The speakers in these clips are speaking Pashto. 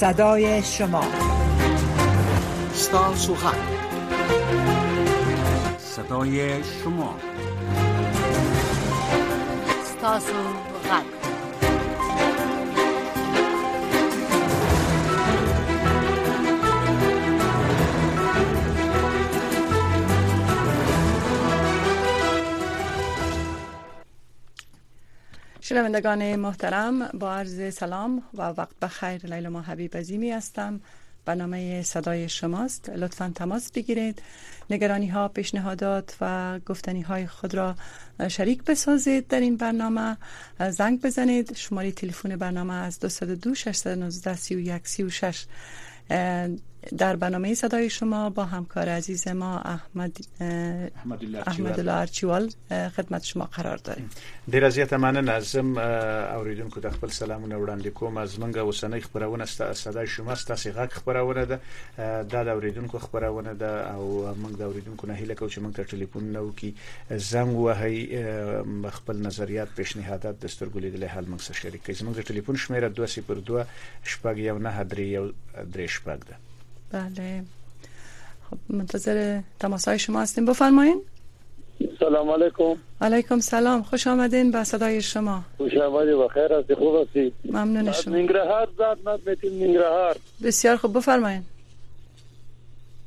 صدای شما استان سوخن صدای شما استان شنوندگان محترم با عرض سلام و وقت بخیر لیلا ما حبیب عظیمی هستم برنامه صدای شماست لطفا تماس بگیرید نگرانی ها پیشنهادات و گفتنی های خود را شریک بسازید در این برنامه زنگ بزنید شماره تلفن برنامه از 202 619 3136 در برنامه صدای شما با همکار عزیز ما احمد احمد الله ارچیوال خدمت شما قرار داریم ډیر زیاته مننه زم اوریدونکو د خپل سلامونه وړاندې کوم از منګه اوسنۍ خبرونه صدای شما ستاسو غږ خبرونه ده دا د اوریدونکو خبرونه ده او موږ د اوریدونکو نه هیله کوو چې موږ ته ټلیفون نو کی زنګ وهي خپل نظریات پیشنهادات د سترګو لیدل حل موږ سره شریک کړئ زموږ د ټلیفون شمیره 202 شپږ یو نه درې یو درې شپږ ده بله خب منتظر تماس های شما هستیم بفرمایید سلام علیکم علیکم سلام خوش آمدین به صدای شما خوش آمدید و خیر هستی خوب هستی ممنون شما ننگرهار زاد ناد میتیم ننگرهار بسیار خوب بفرمایید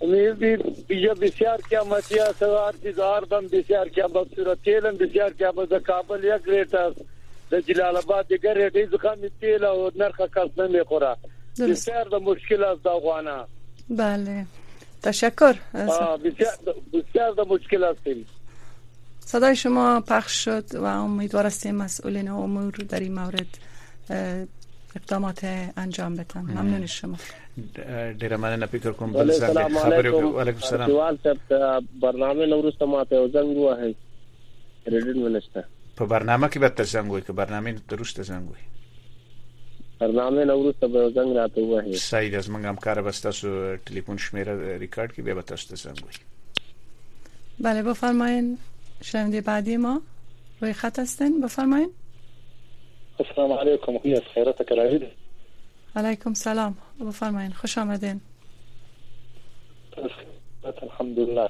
میبی بیجا بسیار کیا متیا سوار دی دار بم بسیار کیا بم سورا تیلم بسیار کیا بم دا کابل یک ریٹ است دا جلال آباد دیگر ریٹ ایز خامی تیل و نرخ کس نمی خورا بسیار دا مشکل است دا غوانا بله تشکر بسیار د مشکل هستیم صدای شما پخش شد و امیدوار هستیم مسئولین امور در این مورد اقدامات انجام بدن ممنون شما ډیر مننه فکر کوم بل ځل خبرې وکړو علیکم السلام برنامه نورسته ماته زنګ وهي کریډیټ مې نشته په برنامه کې به تر زنګ وای که برنامه نه تر وروسته زنګ وای برنامه نه وروسته به زنګ راته وای صحیح ده زمونږ همکار به تاسو ټلیفون شمیره ریکارډ کې به تاسو ته زنګ وای بله بفرمایئن شنونده بعدی ما روی خط هستن بفرمایئن السلام علیکم خوی از خیرت کراوی ده علیکم سلام بفرمایئن خوش آمدین الحمدلله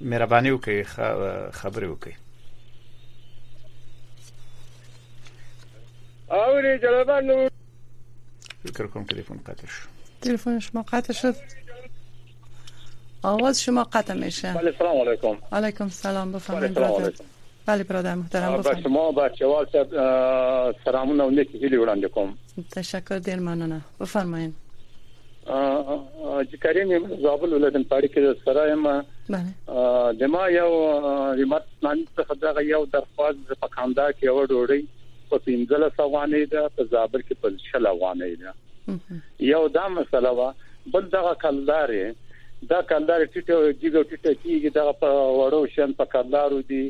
مهرباني وکړئ خبرې وکړئ. اوري جنابه نو فکر کوم ټلیفون قطع شو تلفن شما قطع شد آواز شما قطع میشه بله سلام علیکم علیکم سلام بفرمایید بله برادر محترم بفرمایید به شما به چوال صاحب سلامونه او نیکی هیلی وړاندې کوم تشکر ډیر مننه بفرمایئ چې کریم یم زابل ولایت پاړي کې سره یم بله د ما یو ریمات پلان څخه دا یو درخواست د پکاندا کې یو ډوړی په 15 افغانې ده په زابل کې په 60 افغانې ده یو دا مسله وه بل دغه کلدارې دا کلدارې ټیټه جګه ټیټه کیږي دغه په وړو شن په کلدارو دي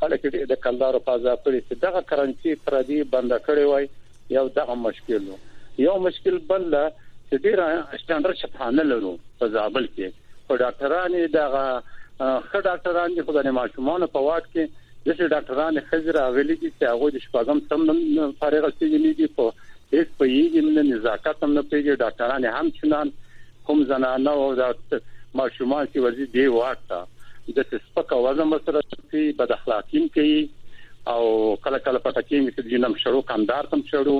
خلک ډېر د کلدارو په عذاب کړي چې دغه کرنسي پردي بند کړي وای یو دغه مشکل وو یو مشکل بل دا چې ډېر سټانډرډ شفانه لرو په زابل کې خو ډاکټران دغه ښه ډاکټران دي خو د ماشومان په واټ کې د ډاکټران خزر اغلي دي چې هغه د شپږم سم فارغ شوی نه دي په هیڅ پوهیږي نه نزاکت هم نه پوهیږي ډاکټران یې هم چنان کوم زنانه او دا ماشومان چې وځي دی واټ ته د سپک وزن سره کوي بد اخلاقیم کوي او کله کله پته کېږي چې جنم شروع کاندار تم شروع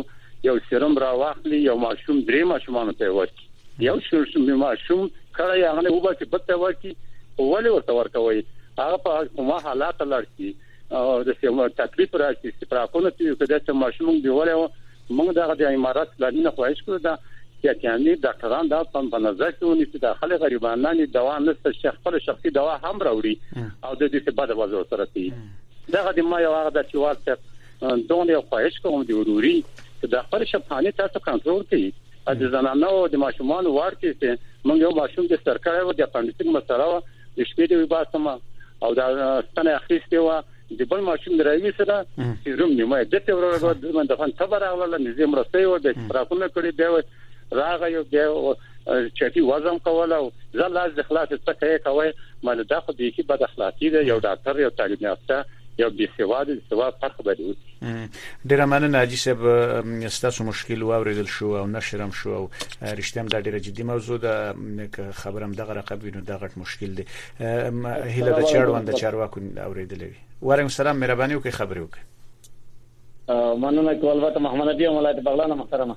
یو سرم را واخلي یو ماشوم درې ماشومان ته ورکي یو شوم ماشوم کله یې هغه وبا چې بته ورکي ولې ورته ورکوي هغه په کومه حالات لړ کی او د سیمه تکلیف راځي چې پراکونه چې په داسې ماشوم دی وره موږ دغه د امارات لارینه خواهش کړو دا چې کیانې ډاکټران دا په نظر کې ونی چې داخله غریبانان دي دوا نشته چې خپل شخصي دوا هم راوړي او د دې په بده وضع سره دي دغه د ما یو هغه د چوال څخه دوه خواهش کوم دی وروري چې د خپل شپانه تاسو کنټرول کړئ او د زنانو او د ماشومان وار کې چې موږ یو ماشوم د سر کړو د اپندیسک مسله و د شپې دی وباسم او دا ستنه اخیسته و د بل ماشوم درایوي سره چې روم نیمه د ته ورغله د من د فن تبر اغله نږدې مرسته و د پراخونه کړی به راغی یو بیا چټي وزم کوله او زه لاس د خلاص څه کوي کوي مله دا خو به کی بد اخلاقی دی یو ډاکټر یو طالب یافته یو بي سواد سواد فرق به وي ډیره مننه حاجی صاحب ستاسو مشکل واوریدل شو او نشرم شو او رښتیا دا ډیره جدي موضوع ده که خبرم دغه رقم وینو دا غټ مشکل دی هله د چاړوند چارواکو اوریدل وی وعلیکم السلام مهرباني وکړئ خبرې وکړئ مننه کول وته محمد علی ولایت بغلان محترمه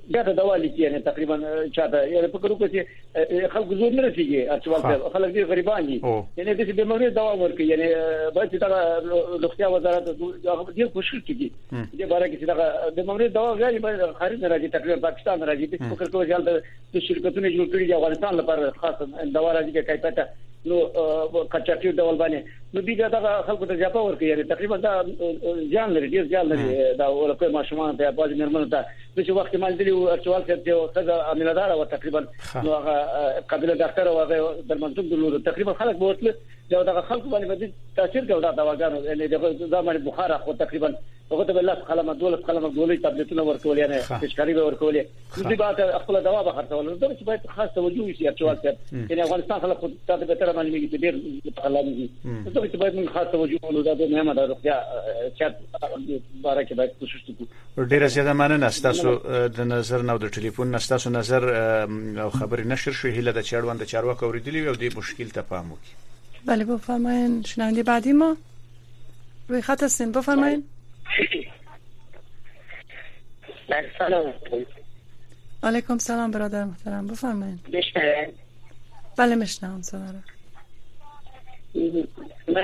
زیاته دوا لیکي یعنی تقریبا چاته یعنی فکر وکړي چې خلک زور نه رسیږي ارچوال صاحب خلک دې غریبان دي یعنی د دې مرګ دوا ورکړي یعنی باید چې دا روغتیا وزارت دې کوشش کوي دې باره کې چې دا د مرګ دوا غواړي باید خارج نه راځي تقریبا پاکستان راځي دې فکر کوي چې د شرکتونو جوړ کړي د افغانستان لپاره خاص دوا راځي کې کایپټه نو کچاټي ډول باندې نو دې دا خلکو ته ځپا ورکړي یعنی تقریبا دا ځان لري ډیر ځان لري دا ورکه ماشومان ته پاج مرمن ته زه چې وخت ما لیدلی و ارچوال صاحب چې یو ښځه امینه دار و تقریبا نو هغه قابل ډاکټر او هغه درملتون درلود تقریبا خلک به وتل یو دغه خلک باندې به تاثیر کوي دا دواګانو یعنی دغه ځمانه بخار اخو تقریبا هغه ته الله قلمه دولت قلمه ګولې تابلیتونه ورکول یعنی تشکاری به ورکول دي به خپل دوا به خرڅول دا چې باید خاص توجه وشي ارچوال صاحب یعنی افغانستان خلک خود تاسو به تر باندې میږي ډیر تقلام دي دا چې باید خاص توجه ولرو دا به مهمه ده روغتیا چې بارکه باید کوشش وکړو ډیره زیاته مننه ستاسو د نظر نو د ټلیفون نستاسو نظر او خبرې نشر شوې هله د چاړوند چارواکو اوریدلی او د مشکل ته پام وکړي بله بفرمایئ شنونده بعدی ما روی خط هستین بفرمایید بله، سلام علیکم سلام برادر محترم بفرمایید بشنوید بله میشنوم صدا رو من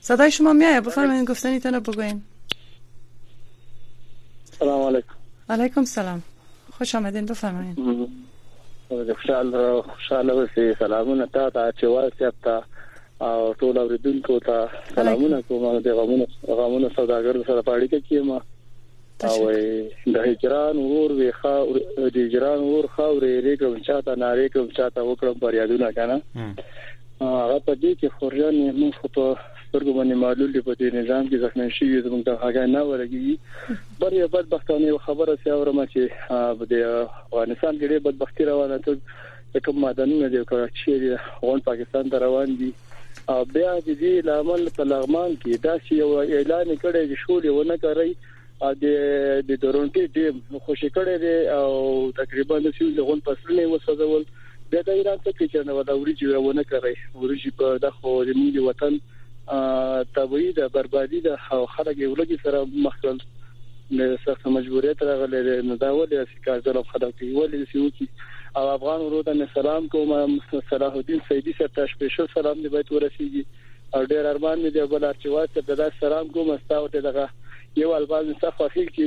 صدای شما میایه بفرمایید گفتنی تنو بگوین سلام علیکم علیکم سلام خوش آمدین بفرمایید خوشاله خوشاله اوسې سلامونه تا ته چې واسه تا او ټول اوریدونکو ته سلامونه کوم د غمونو غمونو سوداګر سره پاړی کې ما او د هجران ورور وی خاور د هجران ورور خاور یې کوم چاته نارې کوم چاته وکړم پر یادونه کنه هغه په دې کې خورجان موږ خو په سترګو باندې معلول دی په دې نظام کې زخمی شي زموږ د هغه نه ورګي بر یو بدبختانه خبره سي اورم چې د افغانستان کې ډېر بدبختی روانه ته چې کوم معدنونه دی کراچي دی غون پاکستان ته روان دي او بیا د دې لامل په لغمان کې دا چې یو اعلان کړی چې شولې ونه کوي او د دورونټي ډیم خوشی کړی دی او تقریبا د سیو لغون پسلې وسوځول بیا د ایران څخه چې نه ودا وريجي ونه کوي وريجي په دغه زموږ وطن تبعی د بربادي د خلک یو لګي سره مخ کړل نو سخت مجبوریت راغلی دی نو دا ولې اسی کار ځلم خلک دی ولې سی وکی او افغان ورو ته سلام کوم صلاح الدین سیدی سره تاسو سپیشل سلام دی باید ورسیږي او ډیر ارمان مې دی بل ارچواز ته دا سلام کوم تاسو ته دغه یو الباز صفه خېل کې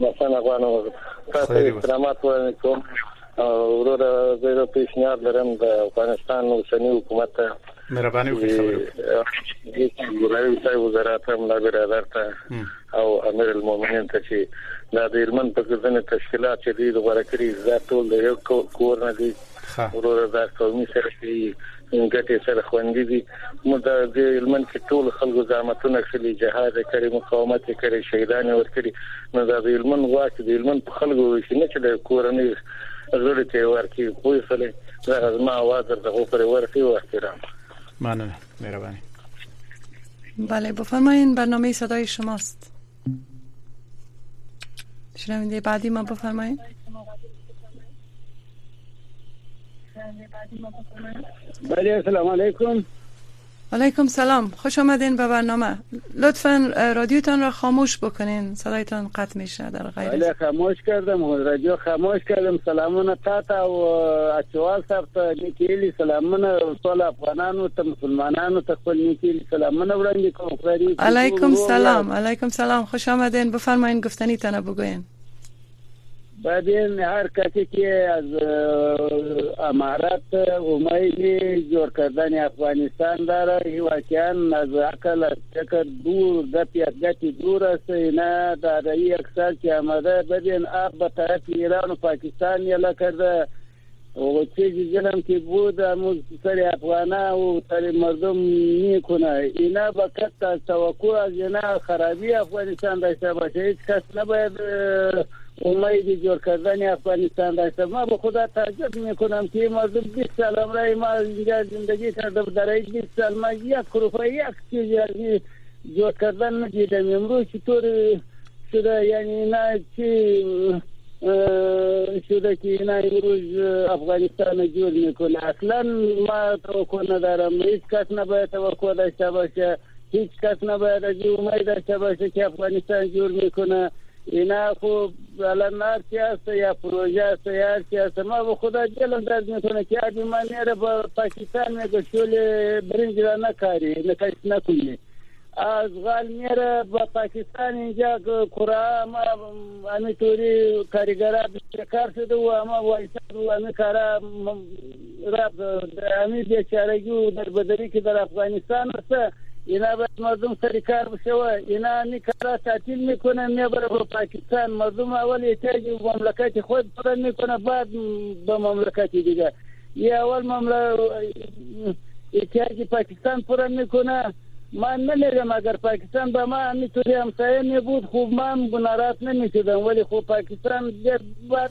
مثلا افغانو تاسو استرامات وړاندې کوم ورور زه یو پیشنهاد لرم د افغانستان اوسنی حکومت ته مهرباني وکړئ خبرې ګورای ته وزارت هم لا برادر ته او امیر المؤمنین ته چې دا د هلمند په ځینې تشکیلات چې دوی غوړه کړی دا ټول د یو کور نه دي ښه. وروره دا قومي سړک دی ګټې سره خوندي دي مو دا د هلمند کې ټول خلکو زحمتونه کړي جهاد یې کړی مقاومت یې کړی شهیدان یې ورکړي نو دا د هلمند واک د هلمند په خلکو وشي نه چې د کورنۍ غړي ته ورکړي پوه شئ دا زما आवाज درته خو پر ورسي او احترام مننه مهرباني بله بفرمایین برنامه صدای شماست شنونده بعدی ما بفرمایید بله السلام علیکم علیکم سلام خوش آمدین به برنامه لطفا رادیوتان را خاموش بکنین صدایتان قطع میشه در غیر بله خاموش کردم رادیو خاموش کردم سلامونه تا تا و اچوال صاحب تا نیکیلی سلامونه ټول افغانانو تا مسلمانانو تا خپل نیکیلی سلامونه وړاندې کوم علیکم سلام علیکم سلام خوش آمدین بفرمایین گفتنی تنه بگوین ببین هر کسی که از امارت امید جور کردن افغانستان داره این واقعا از عقل از فکر دور گپی از گپی دور است اینا داره یک سال که آمده ببین آب به طرف ایران و پاکستان یلا کرده و چه جنم که بود اموز سر افغانه و سر مردم میکنه اینا با کت از توقع از اینا خرابی افغانستان داشته باشه هیچ کس نباید امید جور کردن افغانستان داشته ما به خدا تعجب میکنم که مردم 20 سال عمره ما اینجا زندگی کرده در 20 سال ما یک روپای یک چیزی از جوړ کردن ندیدم امروز چطور شده یعنی اینا چی شده که اینا امروز افغانستان جور میکنه اصلا ما توقع ندارم هیچ کس نباید توقع داشته باشه هیچ کس نباید از امید داشته باشه که افغانستان جور میکنه اینا خو الان نارتی است یا پروژه است یا ارتی است ما به خدا دلم درد میکنه که ابی ما میره با پاکستان میگه شول برنج را نکاری نکایس نکنی از غال میره با پاکستان اینجا کرا ما امی توری کارگرا بیشتر کار شده و اما وایساد و امی کارا رب در امی بیچارگی و در بدری که در افغانستان است اینا باید مردم سری کار بشه و اینا امی کارا تعطیل میکنه میبره به پاکستان مردم اول احتیاج مملکت خود پورا میکنه بعد به مملکت دیگه یه اول مملکت احتیاج پاکستان پورا میکنه من نمیگم اگر پاکستان به ما همینطوری همسایه می بود خوب من ناراحت نمیشدم ولی خب پاکستان بعد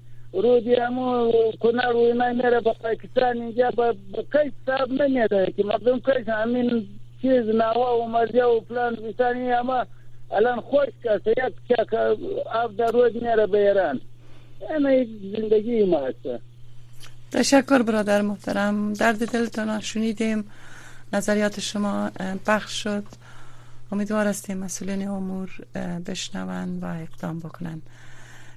روی دی امو کنار و ایمای میره با پاکستان اینجا با کیس صاحب نمیده که مردم کیس همین چیز ناوا و مرجا و فلان بیسانی اما الان خوش کس یک چک اف در روی میره به ایران یعنی زندگی ما هست تشکر برادر محترم درد دلتان شنیدیم نظریات شما پخش شد امیدوار هستیم مسئولین امور بشنوند و اقدام بکنند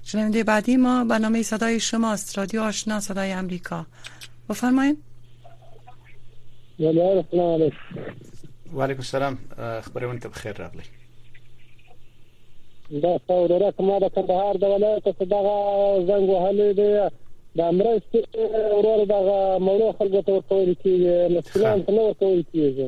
شنونده بعدی ما برنامه صدای شماست رادیو آشنا صدای امریکا بفرمایید و علیکم السلام خبرونه ته بخیر راغلی دا څوره کومه د کندهار د ولایت څخه دغه زنګ وهلې دی د امرست ورور دغه مړو خلکو ته ورکول کیږي مسلمان ته نه ورکول کیږي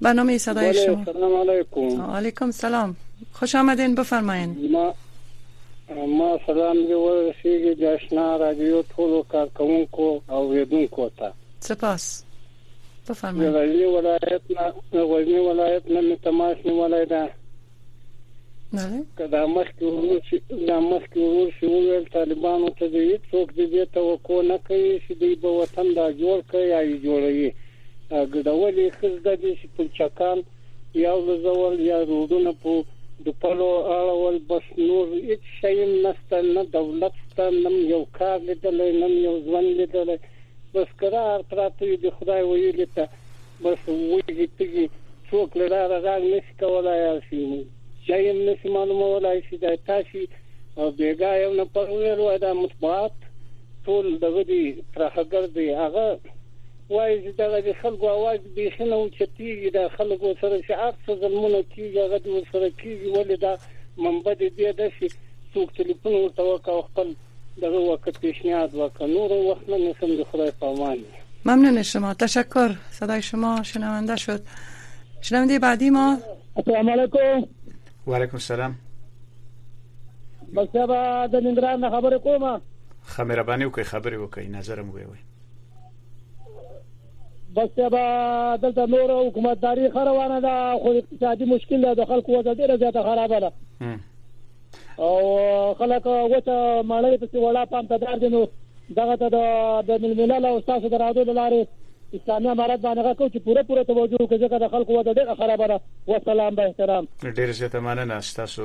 به نام صدای بله، شما سلام علیکم علیکم سلام خوش آمدین بفرمایین ما ما سلام دې ورسیږي د آشنا رادیو ټولو کارکونکو او ویدونکو ته سپاس د بفرمایین غزني ولایت نه د غزني ولایت نه مې تماس نیولی ده بله که دا مخکې ورور شي دا مخکې ورور شي وویل طالبانو ته د هیڅوک د دې توقع نه کوي چې دوی به وطن دا جوړ کړي یا یې جوړوي ګډول یې ښه زده دي چې پلچکان یا ولزول یا روډونه په دوپلو اړول بس نور هیڅ شی هم نشته نه دولت شته نه یو کار لیدلی نه یو ژوند لیدلی بس کرار پراته دي خدای ویلي ته بس وږي تږي څوک له ډاره غږ نه کولای یاسي ځای هم نشي معلومولای چې دا تاسو بیګا یو نه پرونر وای دا مطبوعات ټول دغه دي ترهګر دي هغه وایي چې دغه د خلکو اواز بیخي نه اوچتېږي د خلکو سره چې هر څه ظلمونه کېږي هغه د ورسره کېږي ولې دا منبع دې داسې څوک تلیفون ورته وکړه خپل دغه وقت پیشنهاد وکړه نور وخت نه نسم د خدای په امان یې ممنون شما تشکر صدای شما شنونده شد شنونده بعدی ما السلام علیکم و علیکم السلام بچا با د ننګرهار نه خبرې کوم خمره باندې وکي خبرې وکي نظر مو وي بچا با دلته نور حکومتداري خروانه ده خو اقتصادي مشکل ده د خلکو وضع ډیره زیاته خرابه ده او خلک وته مړې په وړا پام ته دار دي نو دغه ته د مل ملل او تاسو درادو لاره اسلامي امارات باندې غوښتل چې پوره پوره توجه وکړي ځکه د خلکو وده ډېره خرابه ده والسلام به احترام ډېر زیاته مننه تاسو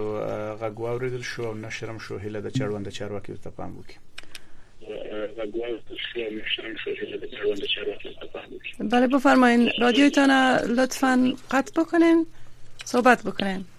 غږ واوریدل شو او نشرم شو هله د چړوند چارواکي ته پام وکړي بله بفرمایین رادیو تانا لطفا قطع بکنین صحبت بکنین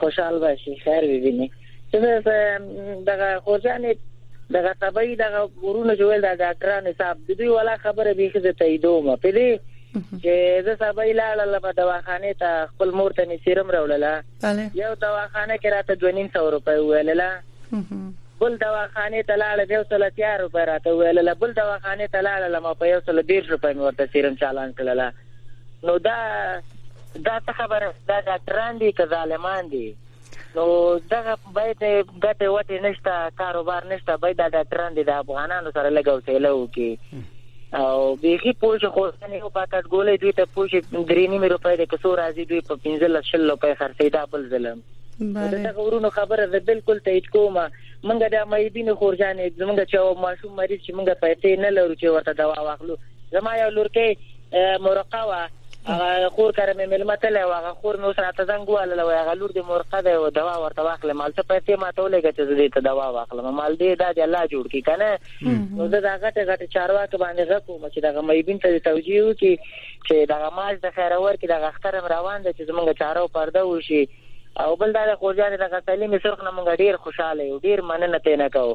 خوشحال باشي خیر وبیني چې دغه خوځانې دغه طبي دغه ورونه جوړ د ډاکټرانو صاحب د دوی ولا خبره به خزه تاییدو ما په دې چې زه سبا لاړه لبا دواخانه ته خپل مور ته می سیرم راولله یو دواخانه کې راته 2500 روپۍ ویلله بل دواخانه ته لاړه یو سل تیار روپۍ راته ویلله بل دواخانه ته لاړه لمه په یو سل 100 روپۍ ورته سیرم چالان کړله نو دا دا څه خبره دا ډاکټران دي که ظالمان دي نو دغه باید ګټه وټه نشته کاروبار نشته باید دا ډاکټران دي د افغانانو سره لګاو سیله وکي او بیخي پوه شو خو نه یو پاکټ ګولې دوی ته پوه شي درې نیمې روپۍ د کسو راځي دوی په پنځلس شل روپۍ خرڅوي دا بل ظلم بله دغه ورونو خبره زه بالکل تایید کوم موږ د معیبینو خورجانې زموږ چې یو ماشوم مریض چې موږ پیسې نه لرو چې ورته دوا واخلو زما یو لورکۍ مرقه وه هغه خور کړه مې ملما تل او هغه خور نو سره ته زنګ واله وای هغه لور دې مرقه ده او دوا ورته واخله مال څه پیسې ما ته ولګه چې زه دې ته دوا واخلم مال دې دا دې الله جوړ کی کنه نو زه دا غټه غټه چارواک باندې غږ کوم چې دغه مېبین ته توجیه وکړي چې دغه ماج د خیر اور کې دغه اخترم روان دي چې زمونږ چارو پرده وشي او بل دا خور جان دغه سلیم سرخ نه مونږ ډیر خوشاله یو ډیر مننه ته نه کو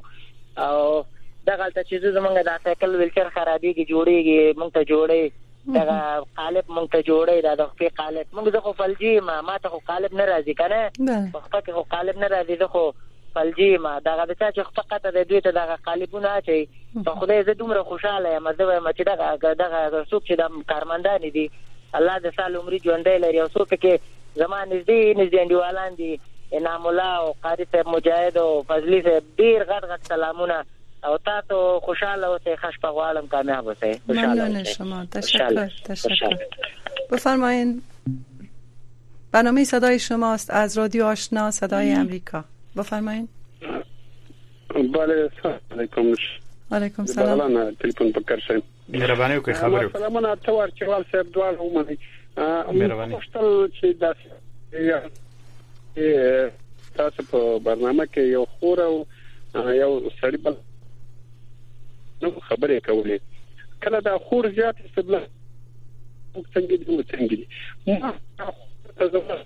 او دغه ته چې زمونږ دا سایکل ویلچر خرابېږي جوړېږي مونږ ته جوړې دغه قالب مونږ ته جوړې دا د خپل قالب مونږ زه خو فلجی ما ما ته خو قالب نه راځي کنه په خپل کې خو قالب نه راځي زه خو فلجی ما دغه د چا چې خپل قطه د دوی ته دغه قالبونه اچي په خدای زه دومره خوشاله یم زه وایم چې دغه دغه څوک چې د کارمندان دي الله د سال عمر ژوندې لري او څوک کې زما نږدې نږدې انډیوالان دي انعام الله او قاری صاحب مجاهد او فضلی صاحب ډیر غټ غټ سلامونه او تاسو خوشاله اوسئ خش په غواړم کامیاب اوسئ خوشاله اوسئ شما تشکر تشکر بفرمایئ برنامه صدای شماست از رادیو آشنا صدای امریکا بفرمایید بله سلام علیکم علیکم سلام بغلان تلفن بکر شیم مهرباني وکړئ خبرې وکړئ سلامونه ته ورچوال صاحب دواړه ومني مهرباني مشتل چې داسې تاسو په برنامه کې یو خور او یو سړی بل نو خبرې کولې کله دا خور زیات استبلا څنګه دي څنګه دي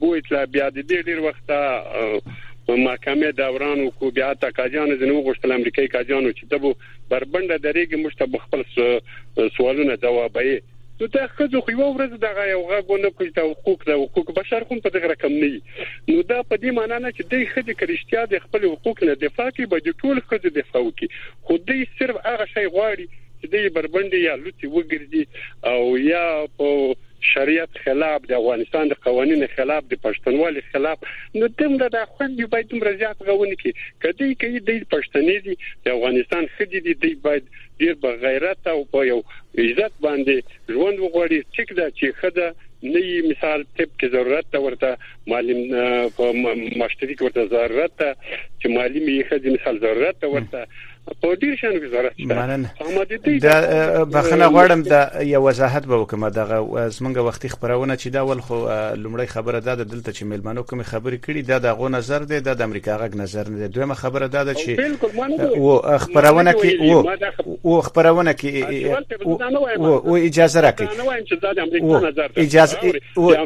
بو اطلاع بیا د دې ډیر وخت محکمه دوران او کو بیا تا کاجان زنو غوښتل امریکای کاجانو چې دبو بربنده درېږي مشته خپل سوالونه جوابي نو دا خځو خو یو ورځ دغه یو غوونه کوي د حقوق د حقوق بشر کوم په دغه رقم نه نو دا په دې معنی نه چې د خځې کرشتیا د خپل حقوق نه دفاع کوي به د ټول خځې دفاع کوي خو دوی صرف هغه شی غواړي چې د بربندې یا لوڅي وګرځي او یا په شریعت خلاف د افغانستان د قوانینو خلاف د پښتنوالي خلاف نو دومره د خوند دی باید دومره زیات غوونه کی کدی کوي د پښتنې دي د افغانستان خدي دي دی باید ډیر به غیرت او په یو عزت باندې ژوند وغوړي ټیک دا چې خده نوی مثال طب کې ضرورت ته ورته معلم په مشتري کې ورته ضرورت ته چې معلم یې خځې مثال ضرورت ته ورته په ډیر شان وزارت مننه دا بخنه غواړم دا یو وضاحت به وکم دا زمونږ وختي خبرونه چې دا ول خو لومړی خبره دا د دلته چې ملمنو کوم خبرې کړي دا د غو نظر دی دا د امریکا غږ نظر نه دی دویمه خبره دا ده چې او خبرونه کې او خبرونه کې او اجازه راکړي دا نه وایم چې دا د امریکا نظر دی اجازه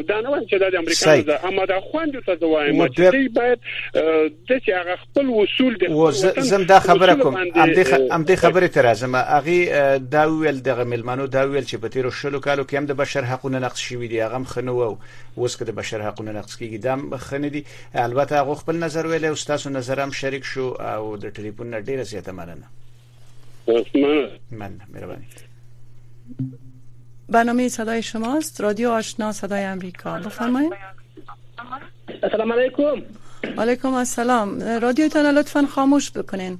دا نه وایم چې دا د امریکا نظر اما دا خوند ته زوایم چې باید د چې هغه خپل اصول د او زم دا خبره کوم ام دې خبره تر ازم اغي دا ویل دغه ملمنو دا ویل چې په تیر شلو کالو کې هم د بشر حقوقو نقض شوی دی هغه خنو او اوس کې د بشر حقوقو نقض کیږي دا خنه دي البته هغه خپل نظر ویل او تاسو نظر هم شریک شو او د ټلیفون ډیره زیاته مننه من مهربانی برنامه صدای شماست رادیو آشنا صدای امریکا بفرمایید السلام علیکم علیکم السلام رادیو تان لطفا خاموش بکنین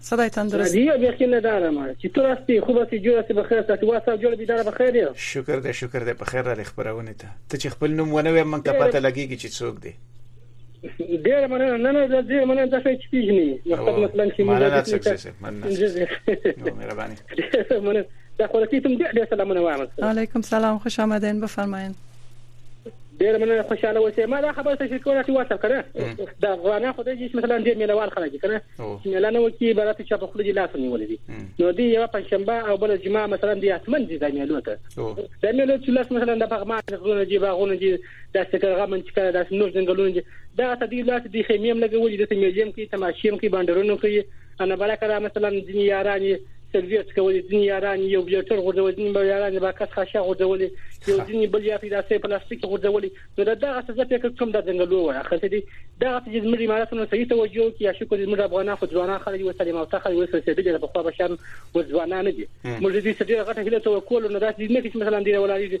صدای تان درست رادیو بیخی ندارم چطور هستی خوب هستی جور هستی بخیر هستی واسه او جور بیدار بخیر یو شکر ده شکر ده بخیر را لخبرونه ته ته چې خپل نوم ونه ویم من ته پته لګیږي چې څوک دی ډیر مننه نه نه ډیر مننه د څه چې پیژني مطلب مثلا چې مننه د څه چې مننه مهرباني مننه دا خو راکې تم ډیر سلامونه وایم علیکم سلام خوش آمدین بفرمایئ ډیر مننه خوشاله اوسئ ما دا خبره چې کوله چې واسه کړه دا غوانا خو دې چې مثلا ډیر ملوال خلک کړه مله نو کې برات چې په خپل جلاس نیولې دي نو دې یو پنځشنبه او بل جمعه مثلا دې اتمن دي د ملوته د ملوت چې لاس مثلا د پغمان غوونه دي باغونه دي دا سترګه منطقه دا نور ځنګلونه دي دا سدي لاس دي خیمیم لګولې د میوزیم کې تماشیم کې بندرونو کې انا بلا کرا مثلا ځینې یاران سرویس کولې ځینې یاران یو بلیټر غورځولې ځینې بل یاران باکس خاشه غورځولې یو ځینې بل یا پیدا سي پلاستیک غورځولې نو دا دغه څه فکر کوم د ځنګلو وره خاصه دي دا چې زموږ اماراتونو صحیح توجه کوي یا شکر زموږ افغانان خو ځوانان خلک یو سلیم او تخل یو سلیم دي په خو بشان و ځوانان دي موږ دې څه ډیره غټه هله توکل نو دا چې نه چې مثلا دی ولاري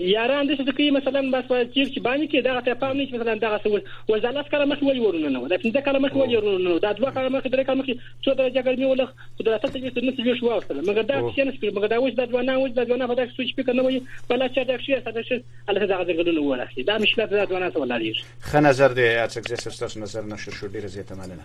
یاره اندیش څه کوي مثلا بس چیر چې باندې کې دغه ته پام نه چې مثلا دغه څه ول ول د لاس کار مخ ولی ورونه نه دا پنځه کار مخ ولی ورونه نه دا دوه کار مخ درې کار مخ څو درجه ګرمي ول قدرت ته چې څه نسې شو واستل مګر دا څه نه سپیر مګر دا اوس د دوه نه اوس د دوه نه په دغه سوچ فکر نه وي په لا چې دا شي ساده شي الله دغه ځګلونه ورسي دا مشکل د دوه نه سره لاړ خه نظر دی اڅک زه سستاس نظر نشو شو ډیره زیاته مننه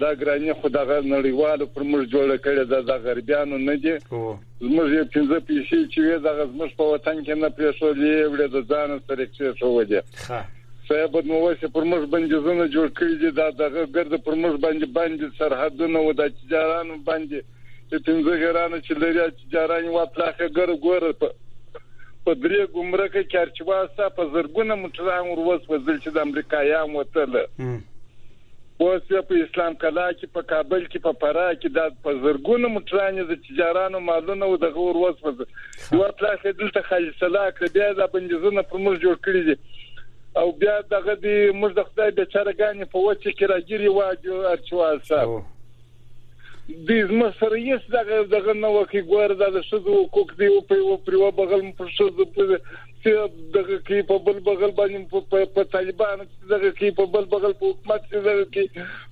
دا ګرانی خو دغه نړیوالو پر موږ جوړه کړې ده د غربیانو نه دي زموږ یو پنځه پیسې چې وې دغه زموږ په وطن کې نه پرېښولې وړې د ځان سره کېښولې صاحب نو وسه پر موږ بندیزونه جوړ کړی دي دا دغه ګرد پر موږ باندې باندې سرحدونه و د تجارانو باندې چې پنځه غیرانو چې لري تجاران یو پلاخه ګر ګور په درې ګمرک کې ارچواستا په زرګونه موټران وروس وزل چې د امریکایان وتل اوس بیا په اسلام کلا کې په کابل کې په فراه کې د په زرګونو موټرانې د تجارانو مالونه او دغه ور وسوځل یو پلاس دلته خالي صلاح کړ بیا د بندیزونه پر موږ جوړ کړی دي او بیا دغه دی موږ د خدای د چرګانې په وچه کې راګيري واجو ارچوال صاحب د زما سره یې دغه دغه نو کې ګور د شذو کوک دی او په یو پریو بغل په شذو په دغه کې په بل بغل باندې په طالبان دغه کې په بل بغل په حکومت دغه کې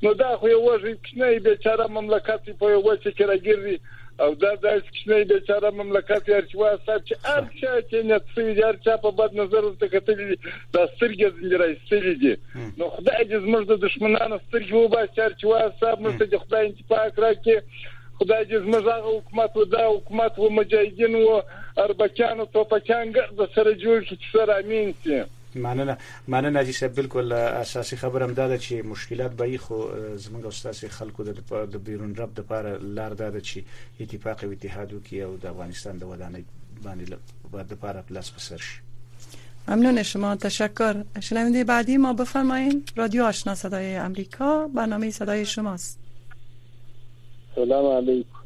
نو دا خو یو وجه کښنه بیچاره مملکت په یو وجه کې راګرځي او دا داسې کښنی بیچاره مملکت یار چې واه صاحب چې هر چا چې نیت شوی دی هر چا په بد نظر ورته کتلی دي دا سترګې ځندې راستلې دي نو خدای دې زموږ د دشمنانو سترګې وباسي هر چې واه صاحب موږ ته خدای انتفاق راکړي خدای دې زموږ هغه حکومت و دا حکومت و مجاهدین و اربکیان او توپکیان ګرد سره جوړ کړي چې سره امین شي مننه مننه حاجي صاحب بلکل اساسي خبره همدا ده چي مشکلات به وي خو زموږ او ستاسي خلکو د د بيرون رب دپاره لار دا ده چي اتفاق او اتحاد وکړي او د افغانستان د ودانۍ باندې له دپاره لاس په سر شي ممنون شما تشکر شنونده بعدی ما بفرمایین رادیو آشنا صدای امریکا برنامه صدای شماست سلام علیکم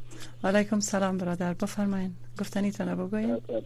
علیکم سلام برادر بفرمایین گفتنی تنه بگوین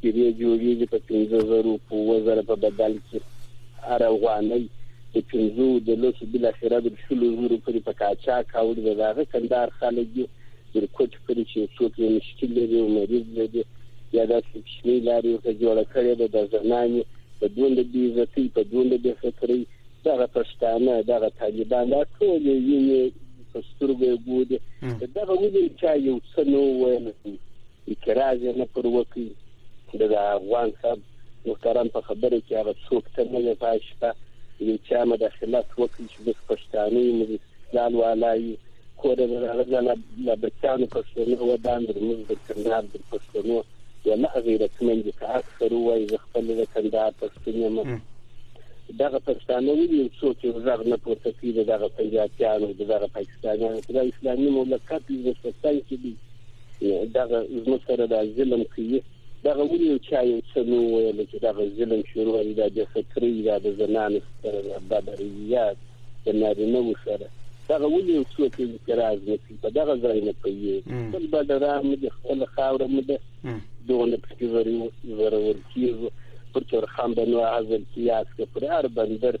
تذکرې جوړېږي په پنځه زرو په اووه زره په بدل کې هر افغانۍ د پنځو د لسو بالاخره د شلو زرو پورې په قاچاق اوړي د هغه کندهار خلک دي تر کوټ پورې چې څوک یې مشکل لري او مریض لري یا داسې کوچنۍ لارې ورته جوړه کړې ده د زنان یې په دومره بې عزتۍ په دومره بې فکرۍ دغه پښتانه دغه طالبان دا ټول یې ویني په سترګو یې ګوري دغه ولې چا یو څه نه وویل اعتراض یې نه پر وکړي د افغان صاحب محترم په خبره کې هغه څوک ته نه دی پای شته یو چا مداخلت وکړي چې بس پښتانه یې موږ استقلال والا یو کور د هغه نه له بچانو پښتنو ودان در موږ در کندهار در پښتنو ولا غیرتمن دي که اکثر وایي زه خپل د کندهار پښتون یم دغه پښتانه ولې یو څوک یو غږ نه پورته کوي دغه پنجابیانو دغه پاکستانیانو دا اسلامي مملکت د پښتون کې دي دغه زموږ سره دا ظلم کوي دغه ولې یو چا یو څه نو ویل چې دغه ظلم شروع دی دا د فطري دا د زنانو سره دا بدریات د نارینه و سره دغه ولې یو څوک اعتراض وکړي په دغه ځای نه کوي خپل بدرام د خپل خاور مې ده دونه پکې ضرور ضرور کیږي پر تور خان بنو حاضر کیاس کې پر هر بندر